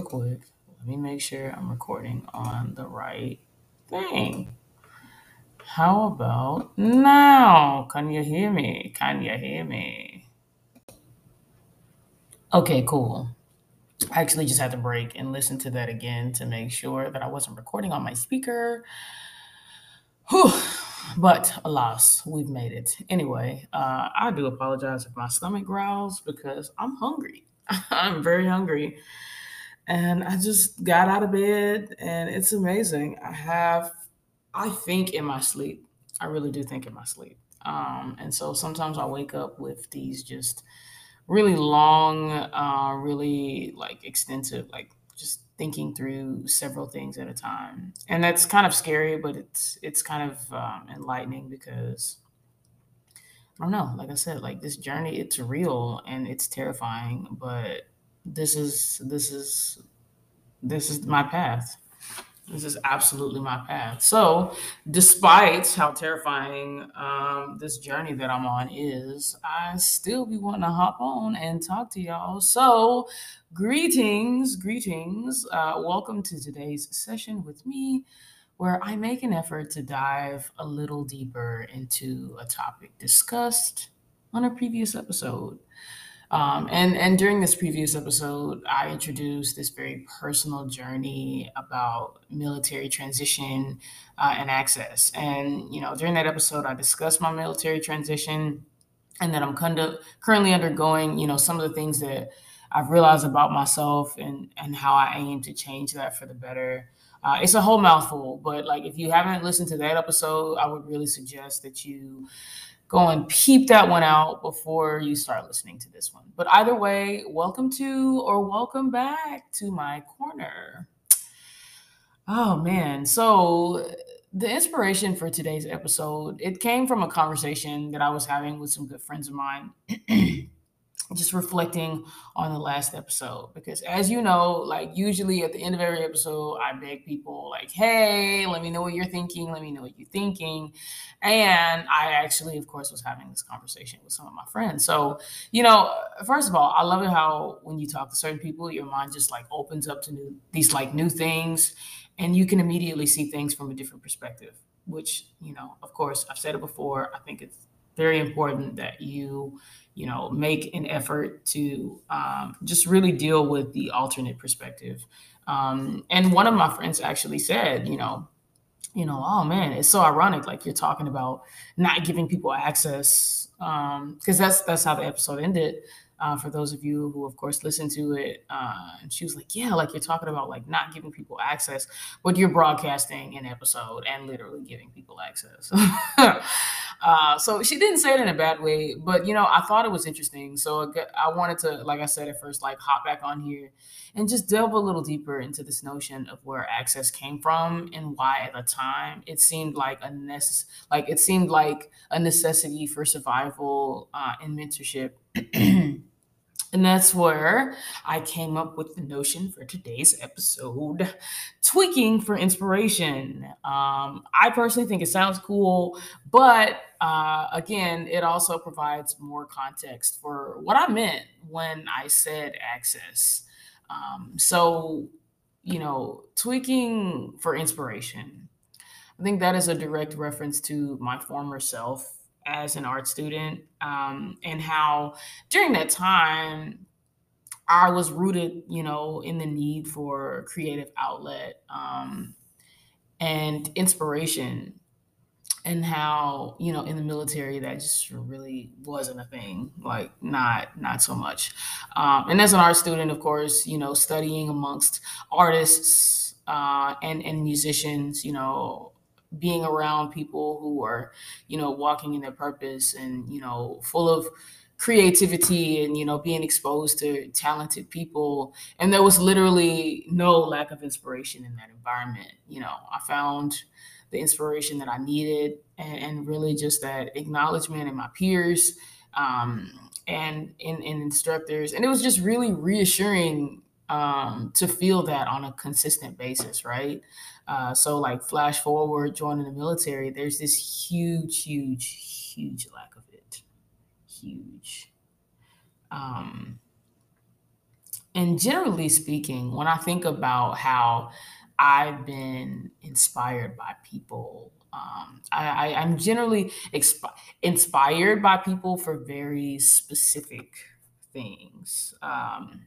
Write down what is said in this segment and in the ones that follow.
real quick, let me make sure I'm recording on the right thing. How about now? Can you hear me? Can you hear me? Okay, cool. I actually just had to break and listen to that again to make sure that I wasn't recording on my speaker. Whew. But alas, we've made it. Anyway, uh, I do apologize if my stomach growls because I'm hungry. I'm very hungry. And I just got out of bed and it's amazing. I have, I think in my sleep. I really do think in my sleep. Um, and so sometimes I wake up with these just really long, uh, really like extensive, like just thinking through several things at a time, and that's kind of scary, but it's it's kind of um, enlightening because I don't know. Like I said, like this journey, it's real and it's terrifying, but this is this is this is my path. This is absolutely my path. So, despite how terrifying um, this journey that I'm on is, I still be wanting to hop on and talk to y'all. So, greetings, greetings. Uh, welcome to today's session with me, where I make an effort to dive a little deeper into a topic discussed on a previous episode. Um, and and during this previous episode, I introduced this very personal journey about military transition uh, and access. And you know, during that episode, I discussed my military transition, and that I'm kind of currently undergoing. You know, some of the things that I've realized about myself and and how I aim to change that for the better. Uh, it's a whole mouthful, but like if you haven't listened to that episode, I would really suggest that you go and peep that one out before you start listening to this one. But either way, welcome to or welcome back to my corner. Oh man, so the inspiration for today's episode, it came from a conversation that I was having with some good friends of mine. just reflecting on the last episode. Because as you know like usually at the end of every episode i beg people like hey let me know what you're thinking let me know what you're thinking. And i actually of course was having this conversation with some of my friends. So you know first of all i love it how when you talk to certain people your mind just like opens up to new these like new things. And you can immediately see things from a different perspective which you know of course i've said it before i think it's very important that you you know, make an effort to um, just really deal with the alternate perspective. Um, and one of my friends actually said, you know, you know, oh man, it's so ironic. Like you're talking about not giving people access, because um, that's that's how the episode ended uh, for those of you who, of course, listen to it. Uh, and she was like, "Yeah, like you're talking about like not giving people access, but you're broadcasting an episode and literally giving people access." uh, so she didn't say it in a bad way, but you know, I thought it was interesting. So I wanted to, like I said at first, like hop back on here and just delve a little deeper into this notion of where access came from and why at the time it seemed like a necess- like it seemed like a necessity for survival uh, and mentorship. And that's where I came up with the notion for today's episode tweaking for inspiration. Um, I personally think it sounds cool, but uh, again, it also provides more context for what I meant when I said access. Um, so, you know, tweaking for inspiration. I think that is a direct reference to my former self as an art student um, and how during that time I was rooted, you know, in the need for creative outlet um, and inspiration and how you know in the military that just really wasn't a thing like not not so much. Um, and as an art student of course you know studying amongst artists uh, and and musicians you know being around people who are, you know, walking in their purpose and, you know, full of creativity and, you know, being exposed to talented people. And there was literally no lack of inspiration in that environment. You know, I found the inspiration that I needed and, and really just that acknowledgement in my peers um, and in, in instructors. And it was just really reassuring um, to feel that on a consistent basis, right? Uh, so, like, flash forward, joining the military, there's this huge, huge, huge lack of it. Huge. Um, and generally speaking, when I think about how I've been inspired by people, um, I, am generally inspired by people for very specific things. Um,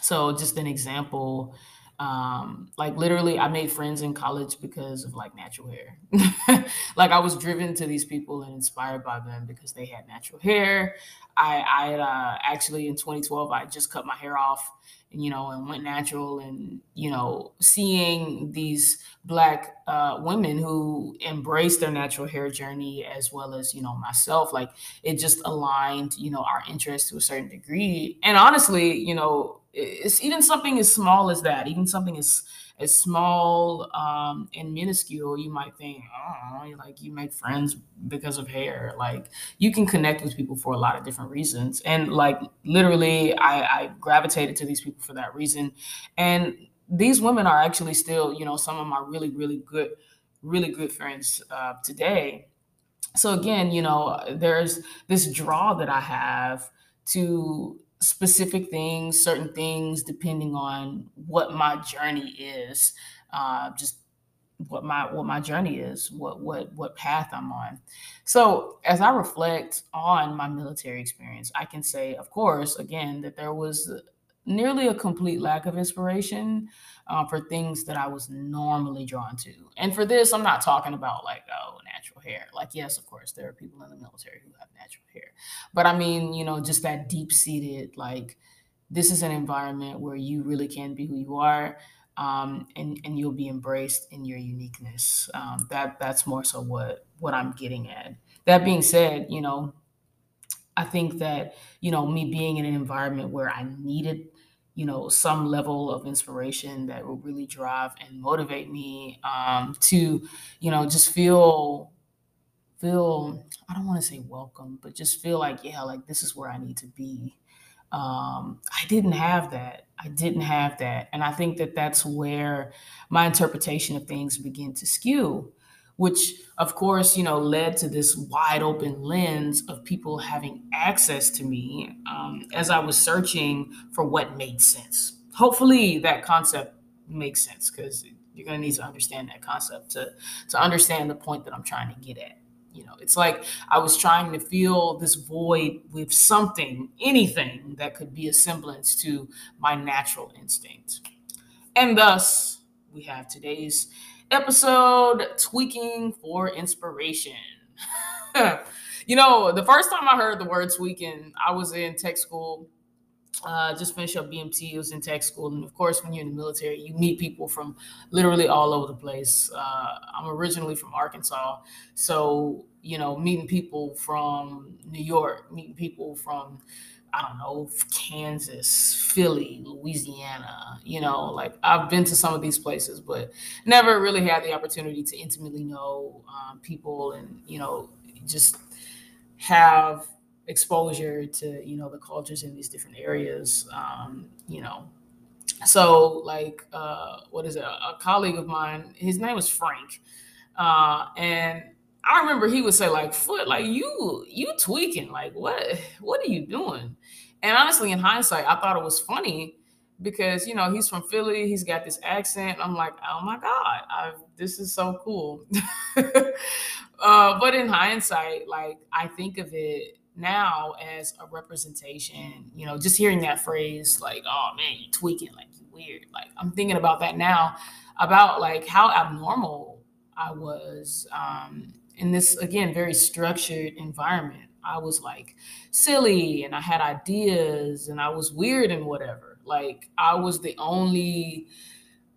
so, just an example um, like literally, I made friends in college because of like natural hair. like I was driven to these people and inspired by them because they had natural hair. I, I uh, actually in 2012 I just cut my hair off, you know, and went natural, and you know, seeing these black uh, women who embrace their natural hair journey as well as you know myself, like it just aligned, you know, our interests to a certain degree. And honestly, you know, it's even something as small as that, even something as as small um, and minuscule, you might think, oh, like you make friends because of hair. Like you can connect with people for a lot of different reasons, and like literally, I, I gravitated to these people for that reason. And these women are actually still, you know, some of my really, really good, really good friends uh, today. So again, you know, there's this draw that I have to specific things, certain things, depending on what my journey is, uh, just what my what my journey is, what what what path I'm on. So as I reflect on my military experience, I can say, of course, again, that there was nearly a complete lack of inspiration uh, for things that I was normally drawn to. And for this, I'm not talking about like, oh, natural hair. Like, yes, of course, there are people in the military who have natural hair. But I mean, you know, just that deep seated, like, this is an environment where you really can be who you are. Um, and and you'll be embraced in your uniqueness. Um, that that's more so what what I'm getting at. That being said, you know, I think that you know me being in an environment where I needed you know some level of inspiration that will really drive and motivate me um, to you know just feel feel i don't want to say welcome but just feel like yeah like this is where i need to be. Um, i didn't have that. I didn't have that. And i think that that's where my interpretation of things begin to skew which of course you know led to this wide open lens of people having access to me um, as i was searching for what made sense. Hopefully that concept makes sense because you're going to need to understand that concept to to understand the point that i'm trying to get at. You know it's like i was trying to fill this void with something anything that could be a semblance to my natural instinct. And thus we have today's episode tweaking for inspiration. you know, the first time I heard the word tweaking, I was in tech school. Uh, just finished up BMT. It was in tech school, and of course, when you're in the military, you meet people from literally all over the place. Uh, I'm originally from Arkansas, so you know, meeting people from New York, meeting people from I don't know, Kansas, Philly, Louisiana. You know, like I've been to some of these places, but never really had the opportunity to intimately know um, people and, you know, just have exposure to, you know, the cultures in these different areas. Um, you know, so like, uh, what is it? A colleague of mine, his name was Frank. Uh, and I remember he would say like, "Foote, like you, you tweaking. Like what? What are you doing?" And honestly, in hindsight, I thought it was funny because you know he's from Philly. He's got this accent. I'm like, oh my god, I've, this is so cool. uh, but in hindsight, like I think of it now as a representation. You know, just hearing that phrase, like, "Oh man, you tweaking. Like you weird." Like I'm thinking about that now, about like how abnormal I was. Um, in this again very structured environment. I was like silly and i had ideas and i was weird and whatever. Like i was the only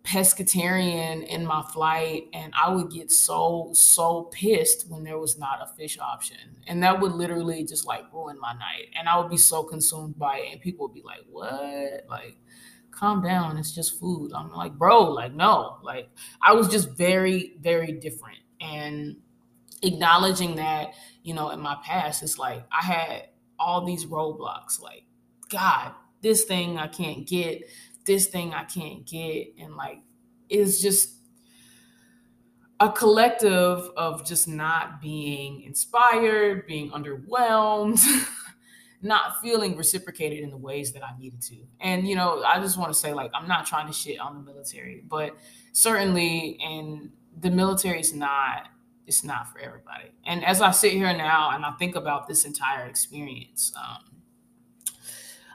pescatarian in my flight and i would get so so pissed when there was not a fish option. And that would literally just like ruin my night. And i would be so consumed by it and people would be like what? Like calm down. It's just food. I'm like bro like no. Like i was just very very different. And acknowledging that, you know, in my past, it's like I had all these roadblocks, like, God, this thing I can't get, this thing I can't get. And like, it's just a collective of just not being inspired, being underwhelmed, not feeling reciprocated in the ways that I needed to. And you know, I just want to say like I'm not trying to shit on the military, but certainly and the military is not it's not for everybody. And as I sit here now and I think about this entire experience, um,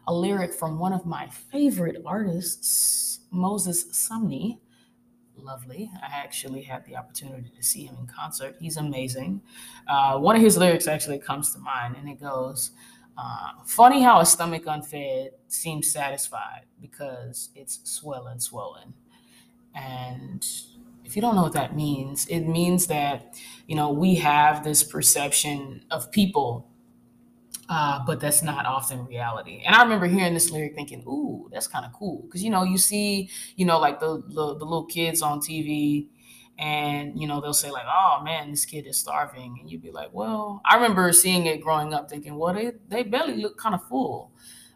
a lyric from one of my favorite artists, Moses Sumney, lovely. I actually had the opportunity to see him in concert. He's amazing. Uh, one of his lyrics actually comes to mind, and it goes, uh, funny how a stomach unfed seems satisfied because it's swelling, swollen. And if you don't know what that means, it means that, you know, we have this perception of people uh, but that's not often reality. And I remember hearing this lyric thinking, ooh, that's kind of cool. Because, you know, you see, you know, like the, the, the little kids on TV and, you know, they'll say like, oh man, this kid is starving. And you'd be like, well, I remember seeing it growing up thinking, well, they, they barely look kind of full.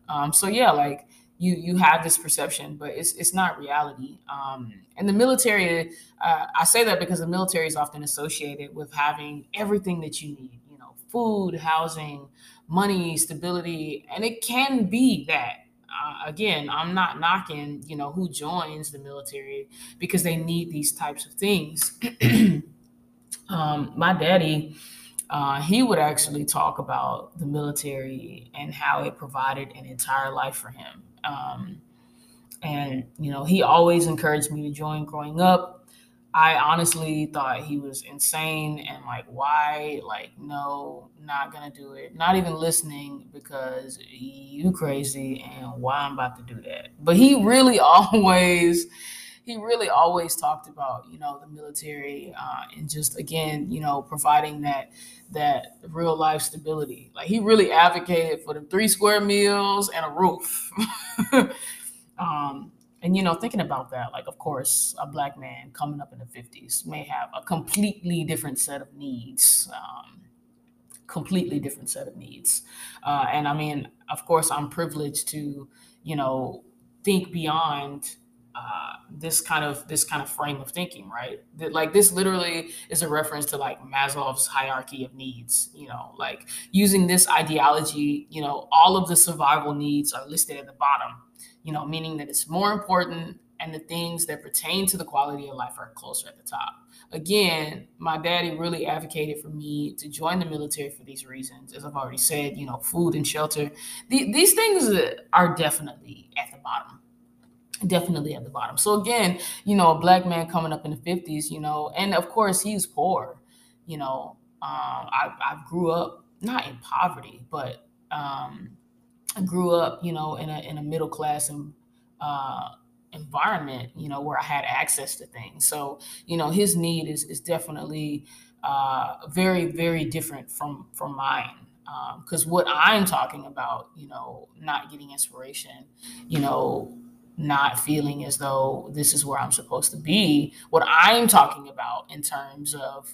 Um, so yeah, like you, you have this perception, but it's, it's not reality. Um, and the military, uh, I say that because the military is often associated with having everything that you need, you know, food, housing, money, stability, and it can be that. Uh, again, I'm not knocking, you know, who joins the military because they need these types of things. um, my daddy, uh, he would actually talk about the military and how it provided an entire life for him. Um, and you know, he always encouraged me to join growing up. I honestly thought he was insane and like, why? Like, no, not gonna do it. Not even listening because you crazy and why I'm about to do that. But he really always, he really always talked about you know the military uh, and just again you know providing that that real life stability. Like he really advocated for the three square meals and a roof. um, and you know thinking about that like of course a black man coming up in the 50s may have a completely different set of needs um, completely different set of needs uh, and i mean of course i'm privileged to you know think beyond uh, this kind of this kind of frame of thinking right that like this literally is a reference to like maslow's hierarchy of needs you know like using this ideology you know all of the survival needs are listed at the bottom you know, meaning that it's more important and the things that pertain to the quality of life are closer at the top. Again, my daddy really advocated for me to join the military for these reasons. As I've already said, you know, food and shelter. The, these things are definitely at the bottom. Definitely at the bottom. So again, you know, a black man coming up in the 50s, you know, and of course he's poor. You know, um, I, I grew up not in poverty, but um, I grew up, you know, in a in a middle class and uh, environment, you know, where I had access to things. So, you know, his need is is definitely uh, very very different from from mine. Because um, what I'm talking about, you know, not getting inspiration, you know, not feeling as though this is where I'm supposed to be. What I'm talking about in terms of,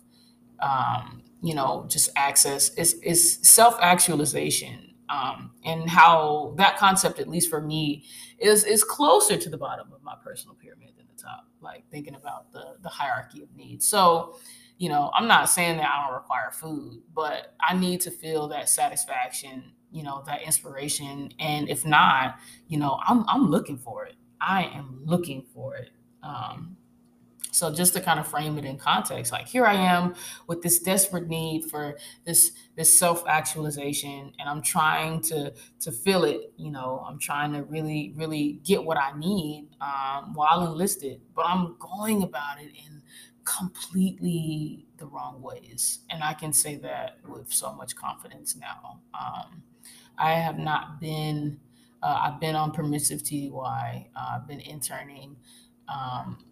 um, you know, just access is is self actualization um, and how that concept, at least for me, is is closer to the bottom of my personal pyramid than the top. Like thinking about the the hierarchy of needs. So, you know, I'm not saying that I don't require food, but I need to feel that satisfaction, you know, that inspiration, and if not, you know, I'm I'm looking for it. I am looking for it. Um, so just to kind of frame it in context, like here I am with this desperate need for this this self-actualization and I'm trying to to feel it, you know, I'm trying to really, really get what I need um, while enlisted, but I'm going about it in completely the wrong ways. And I can say that with so much confidence now. Um, I have not been, uh, I've been on permissive TDY, uh, I've been interning. Um,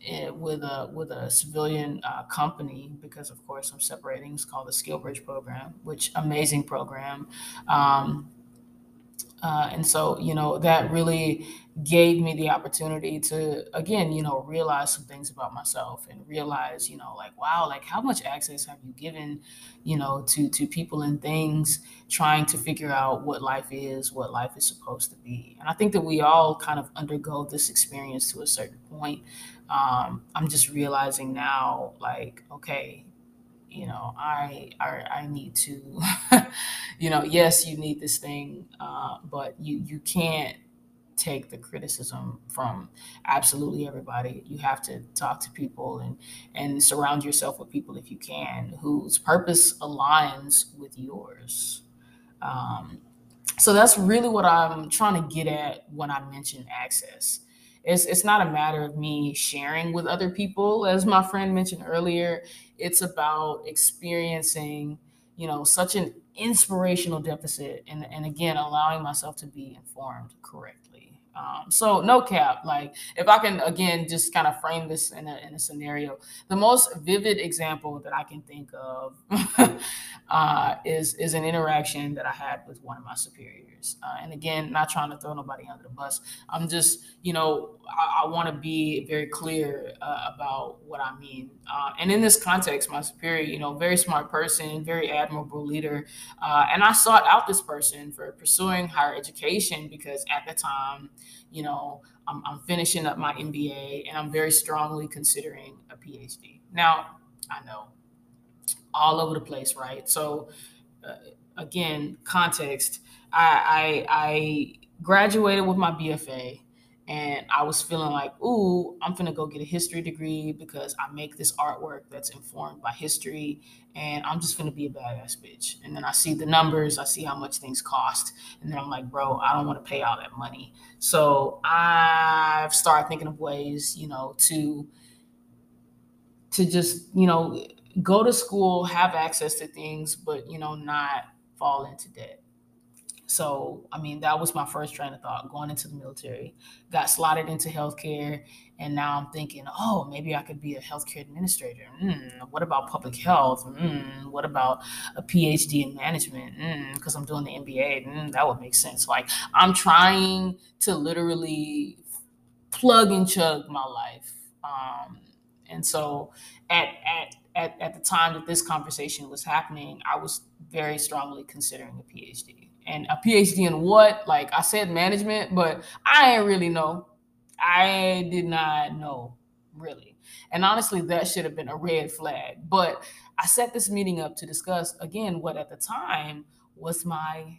it, with a with a civilian uh, company because of course I'm separating. It's called the SkillBridge program, which amazing program. Um, uh, and so, you know, that really gave me the opportunity to, again, you know, realize some things about myself and realize, you know, like, wow, like how much access have you given, you know, to, to people and things trying to figure out what life is, what life is supposed to be. And I think that we all kind of undergo this experience to a certain point um, I'm just realizing now, like, okay, you know, I I, I need to, you know, yes, you need this thing, uh, but you you can't take the criticism from absolutely everybody. You have to talk to people and and surround yourself with people if you can whose purpose aligns with yours. Um, so that's really what I'm trying to get at when I mention access. It's, it's not a matter of me sharing with other people, as my friend mentioned earlier. It's about experiencing, you know, such an inspirational deficit and, and again, allowing myself to be informed correctly. Um, so no cap, like if I can again just kind of frame this in a, in a scenario, the most vivid example that I can think of uh, is is an interaction that I had with one of my superiors. Uh, and again, not trying to throw nobody under the bus. I'm just, you know, I, I want to be very clear uh, about what I mean. Uh, and in this context, my superior, you know, very smart person, very admirable leader, uh, and I sought out this person for pursuing higher education because at the time you know, I'm, I'm finishing up my MBA and I'm very strongly considering a PhD. Now, I know all over the place, right? So, uh, again, context. I, I, graduated with my BFA and I was feeling like, ooh, I'm gonna go get a history degree because I make this artwork that's informed by history, and I'm just gonna be a badass bitch. And then I see the numbers, I see how much things cost, and then I'm like, bro, I don't want to pay all that money. So I've started thinking of ways, you know, to to just, you know, go to school, have access to things, but you know, not fall into debt. So, I mean, that was my first train of thought going into the military. Got slotted into healthcare, and now I'm thinking, oh, maybe I could be a healthcare administrator. Mm, what about public health? Mm, what about a PhD in management? Because mm, I'm doing the MBA, mm, that would make sense. Like, I'm trying to literally plug and chug my life. Um, and so, at, at at, at the time that this conversation was happening, I was very strongly considering a PhD and a PhD in what? Like I said, management, but I didn't really know. I did not know really. And honestly, that should have been a red flag. But I set this meeting up to discuss again what at the time was my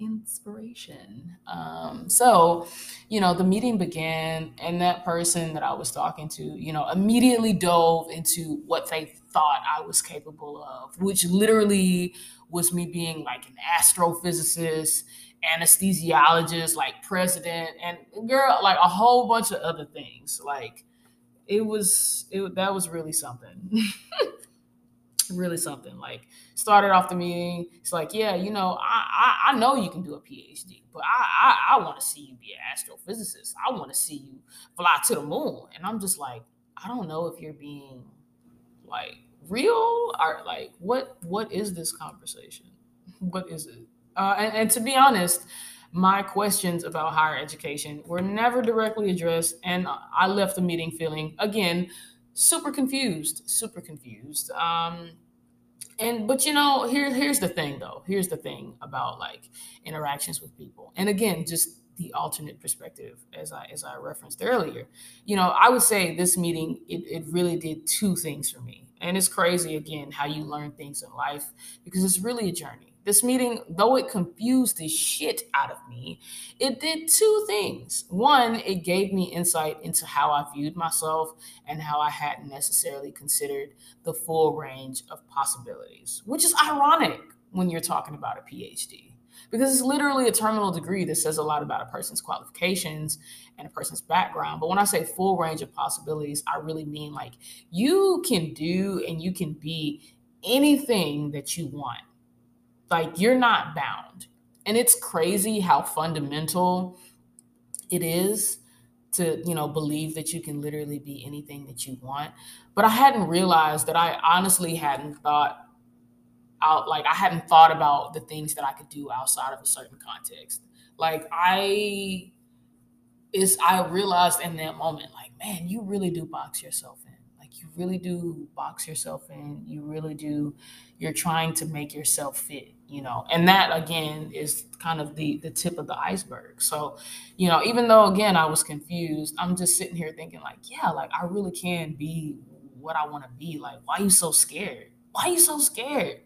inspiration. Um, so, you know, the meeting began, and that person that I was talking to, you know, immediately dove into what they thought I was capable of, which literally was me being like an astrophysicist, anesthesiologist, like president, and girl, like a whole bunch of other things. Like it was, it that was really something. really something. Like started off the meeting, it's like, yeah, you know, I I, I know you can do a PhD, but I I, I want to see you be an astrophysicist. I want to see you fly to the moon. And I'm just like, I don't know if you're being like real? Or like what what is this conversation? What is it? Uh, and, and to be honest my questions about higher education were never directly addressed and i left the meeting feeling again super confused super confused. Um and but you know here here's the thing though. Here's the thing about like interactions with people. And again just the alternate perspective as i as i referenced earlier. You know i would say this meeting it, it really did two things for me and it's crazy again how you learn things in life because it's really a journey. This meeting, though it confused the shit out of me, it did two things. One, it gave me insight into how I viewed myself and how I hadn't necessarily considered the full range of possibilities, which is ironic when you're talking about a PhD because it's literally a terminal degree that says a lot about a person's qualifications and a person's background. But when I say full range of possibilities, I really mean like you can do and you can be anything that you want. Like you're not bound. And it's crazy how fundamental it is to, you know, believe that you can literally be anything that you want. But I hadn't realized that I honestly hadn't thought out like I hadn't thought about the things that I could do outside of a certain context. Like I is I realized in that moment, like, man, you really do box yourself in. Like you really do box yourself in. You really do, you're trying to make yourself fit, you know. And that again is kind of the the tip of the iceberg. So, you know, even though again I was confused, I'm just sitting here thinking, like, yeah, like I really can be what I want to be. Like, why are you so scared? why are you so scared?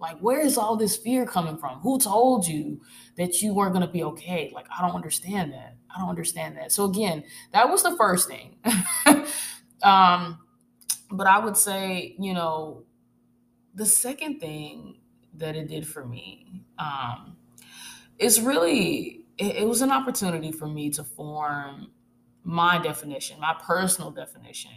Like, where is all this fear coming from? Who told you that you weren't going to be okay? Like, I don't understand that. I don't understand that. So, again, that was the first thing. um, but I would say, you know, the second thing that it did for me um, is really, it, it was an opportunity for me to form my definition, my personal definition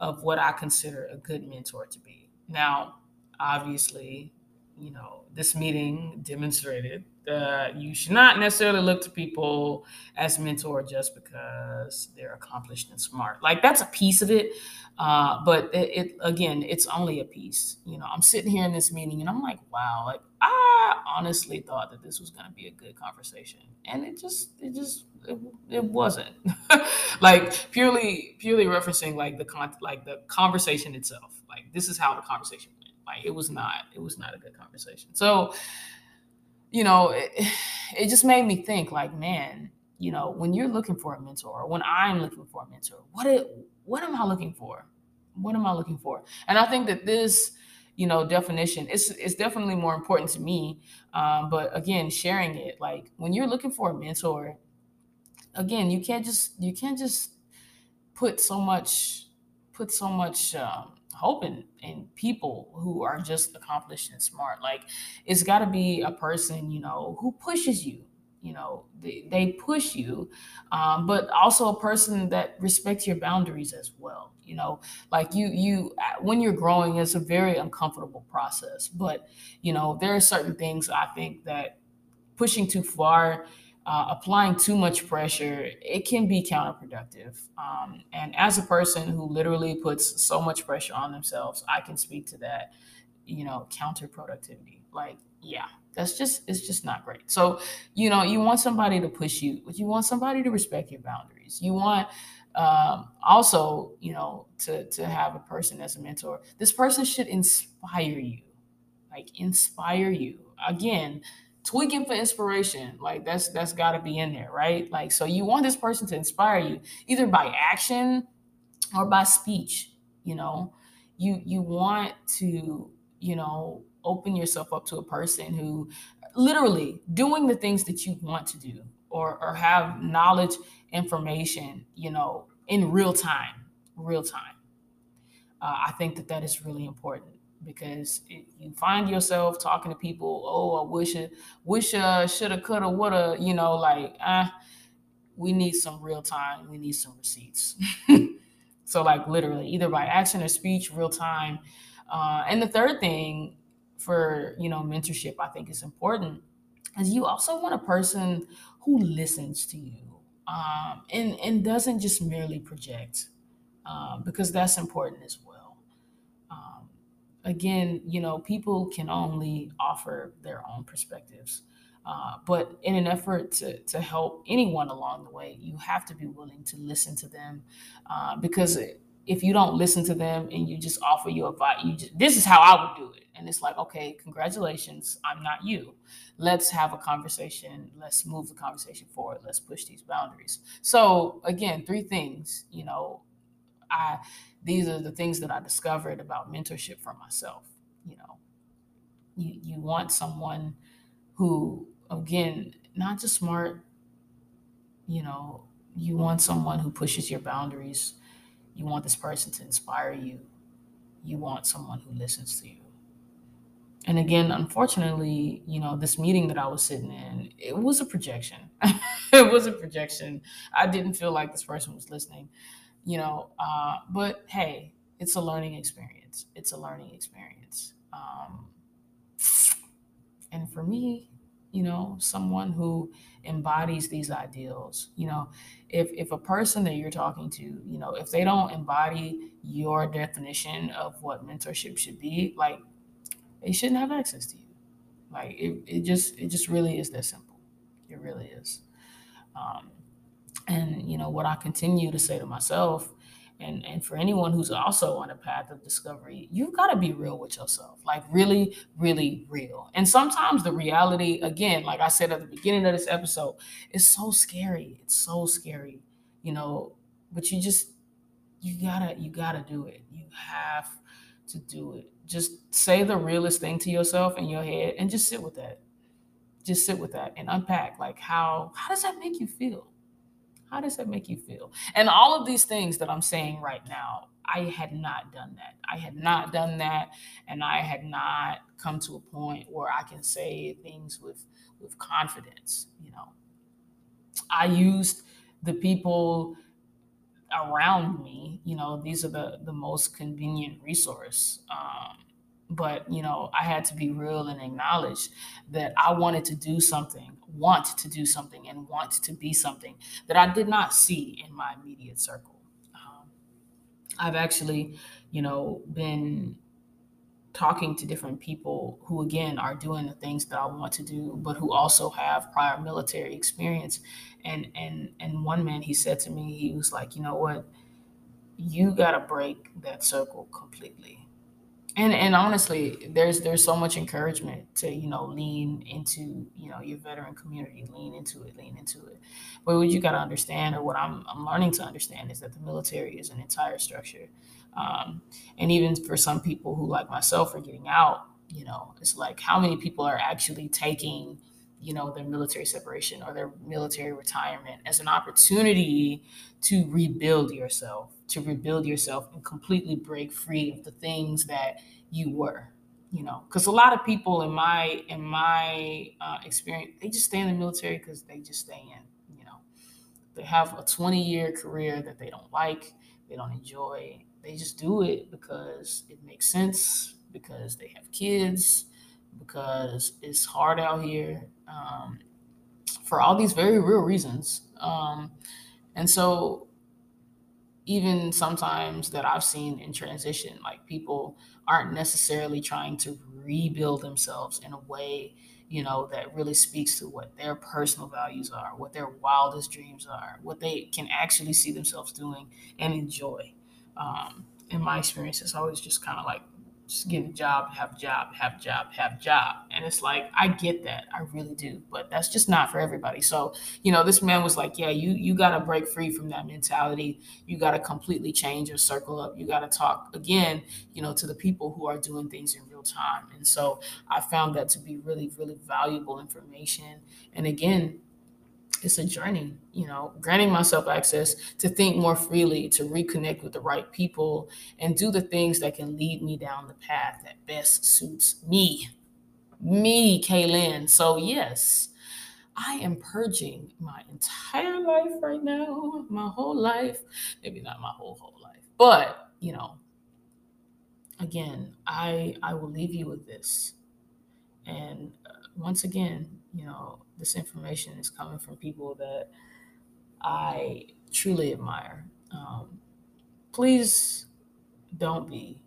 of what I consider a good mentor to be. Now, obviously, you know, this meeting demonstrated that you should not necessarily look to people as mentor just because they're accomplished and smart. Like that's a piece of it, uh, but it, it, again, it's only a piece. You know, I'm sitting here in this meeting and I'm like, wow, like I honestly thought that this was going to be a good conversation, and it just, it just, it, it wasn't. like purely, purely referencing like the con, like the conversation itself. Like this is how the conversation like it was not, it was not a good conversation. So, you know, it, it just made me think like, man, you know, when you're looking for a mentor, when I'm looking for a mentor, what it, what am I looking for? What am I looking for? And I think that this, you know, definition is it's definitely more important to me. Um, but again, sharing it, like when you're looking for a mentor, again, you can't just you can't just put so much put so much um, hope in, people who are just accomplished and smart. Like it's got to be a person, you know, who pushes you. You know, they, they push you, um, but also a person that respects your boundaries as well. You know, like you, you, when you're growing, it's a very uncomfortable process. But you know, there are certain things I think that pushing too far uh, applying too much pressure, it can be counterproductive. Um, and as a person who literally puts so much pressure on themselves, I can speak to that, you know, counterproductivity. Like, yeah, that's just, it's just not great. So, you know, you want somebody to push you, but you want somebody to respect your boundaries. You want, um, also, you know, to, to have a person as a mentor. This person should inspire you, like inspire you. Again, tweaking for inspiration. Like that's that's got to be in there right? Like so you want this person to inspire you either by action or by speech you know? You you want to you know open yourself up to a person who literally doing the things that you want to do or or have knowledge information you know in real time real time. Uh, i think that that is really important because it, you find yourself talking to people. Oh, I wish it, wish uh, shoulda, coulda, woulda. You know, like ah, uh, we need some real time. We need some receipts. so, like literally, either by action or speech, real time. Uh, and the third thing for you know mentorship, I think is important, is you also want a person who listens to you um, and and doesn't just merely project, um, because that's important as well again, you know, people can only offer their own perspectives. Uh, but in an effort to, to help anyone along the way, you have to be willing to listen to them uh, because if you don't listen to them and you just offer your advice, you just, this is how I would do it. And it's like, okay, congratulations, I'm not you. Let's have a conversation. Let's move the conversation forward. Let's push these boundaries. So again, three things, you know, I these are the things that I discovered about mentorship for myself. You know, you you want someone who, again, not just smart. You know, you want someone who pushes your boundaries. You want this person to inspire you. You want someone who listens to you. And again, unfortunately, you know, this meeting that I was sitting in, it was a projection. it was a projection. I didn't feel like this person was listening you know. Uh, but hey, it's a learning experience. It's a learning experience. Um, and for me, you know, someone who embodies these ideals, you know, if if a person that you're talking to, you know, if they don't embody your definition of what mentorship should be, like they shouldn't have access to you. Like it, it just it just really is that simple. It really is. Um, and you know what I continue to say to myself, and and for anyone who's also on a path of discovery, you've got to be real with yourself, like really, really real. And sometimes the reality, again, like I said at the beginning of this episode, is so scary. It's so scary, you know. But you just you gotta you gotta do it. You have to do it just say the realest thing to yourself in your head and just sit with that. Just sit with that and unpack like how how does that make you feel? How does that make you feel? And all of these things that I'm saying right now, I had not done that. I had not done that and I had not come to a point where I can say things with with confidence, you know. I used the people around me you know these are the the most convenient resource um, but you know i had to be real and acknowledge that i wanted to do something want to do something and want to be something that i did not see in my immediate circle. Um, i've actually you know been talking to different people who again are doing the things that I want to do, but who also have prior military experience. And and and one man he said to me, he was like, you know what, you gotta break that circle completely and and honestly there's there's so much encouragement to you know lean into you know your veteran community lean into it lean into it. But what you got to understand or what I'm, I'm learning to understand is that the military is an entire structure. Um, and even for some people who like myself are getting out you know it's like how many people are actually taking you know their military separation or their military retirement as an opportunity to rebuild yourself to rebuild yourself and completely break free of the things that you were you know? Because a lot of people in my in my uh, experience they just stay in the military because they just stay in you know? They have a 20 year career that they don't like they don't enjoy. They just do it because it makes sense because they have kids because it's hard out here um, for all these very real reasons um, and so even sometimes that I've seen in transition, like people aren't necessarily trying to rebuild themselves in a way, you know, that really speaks to what their personal values are, what their wildest dreams are, what they can actually see themselves doing and enjoy. Um, in my experience, it's always just kind of like just get a job, have a job, have a job, have a job. And it's like, I get that. I really do. But that's just not for everybody. So, you know, this man was like, yeah, you you gotta break free from that mentality. You gotta completely change your circle up. You gotta talk again, you know, to the people who are doing things in real time. And so I found that to be really, really valuable information. And again, it's a journey, you know, granting myself access to think more freely, to reconnect with the right people, and do the things that can lead me down the path that best suits me, me, Kayelyn. So, yes, I am purging my entire life right now, my whole life. Maybe not my whole, whole life, but, you know, again, I, I will leave you with this. And uh, once again, you know, this information is coming from people that I truly admire. Um, please don't be,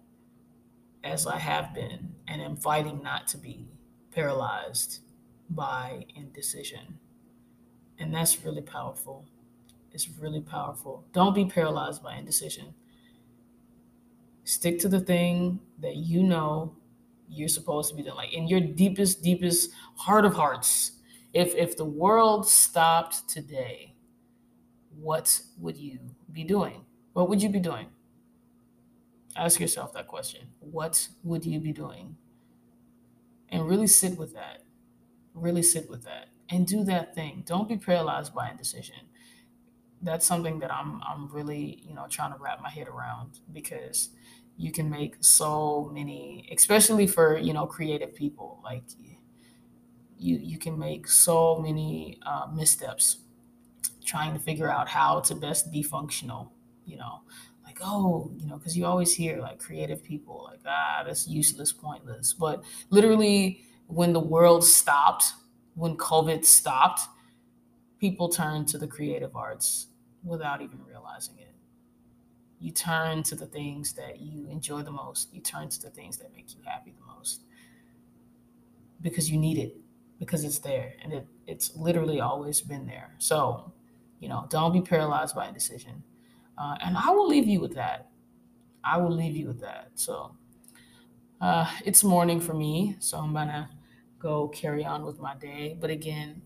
as I have been and am fighting not to be, paralyzed by indecision. And that's really powerful. It's really powerful. Don't be paralyzed by indecision. Stick to the thing that you know you're supposed to be doing. Like in your deepest, deepest heart of hearts, if if the world stopped today, what would you be doing? What would you be doing? Ask yourself that question. What would you be doing? And really sit with that. Really sit with that and do that thing. Don't be paralyzed by indecision. That's something that I'm I'm really, you know, trying to wrap my head around because you can make so many, especially for, you know, creative people. Like you you can make so many uh, missteps trying to figure out how to best be functional you know? Like oh you know because you always hear like creative people like ah that's useless pointless. But literally when the world stopped when covid stopped people turned to the creative arts without even realizing it. You turn to the things that you enjoy the most. You turn to the things that make you happy the most. Because you need it because it's there and it, it's literally always been there. So, you know, don't be paralyzed by indecision. Uh, and I will leave you with that. I will leave you with that. So, uh, it's morning for me, so I'm gonna go carry on with my day. But again,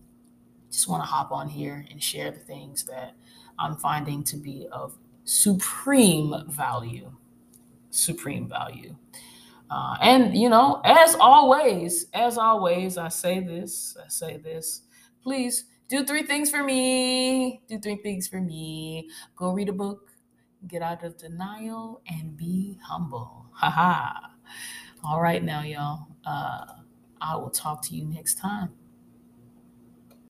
just want to hop on here and share the things that I'm finding to be of supreme value. Supreme value. Uh, and you know, as always, as always, I say this, I say this. Please do three things for me. Do three things for me. Go read a book, get out of denial, and be humble. Haha. All right, now, y'all. Uh, I will talk to you next time.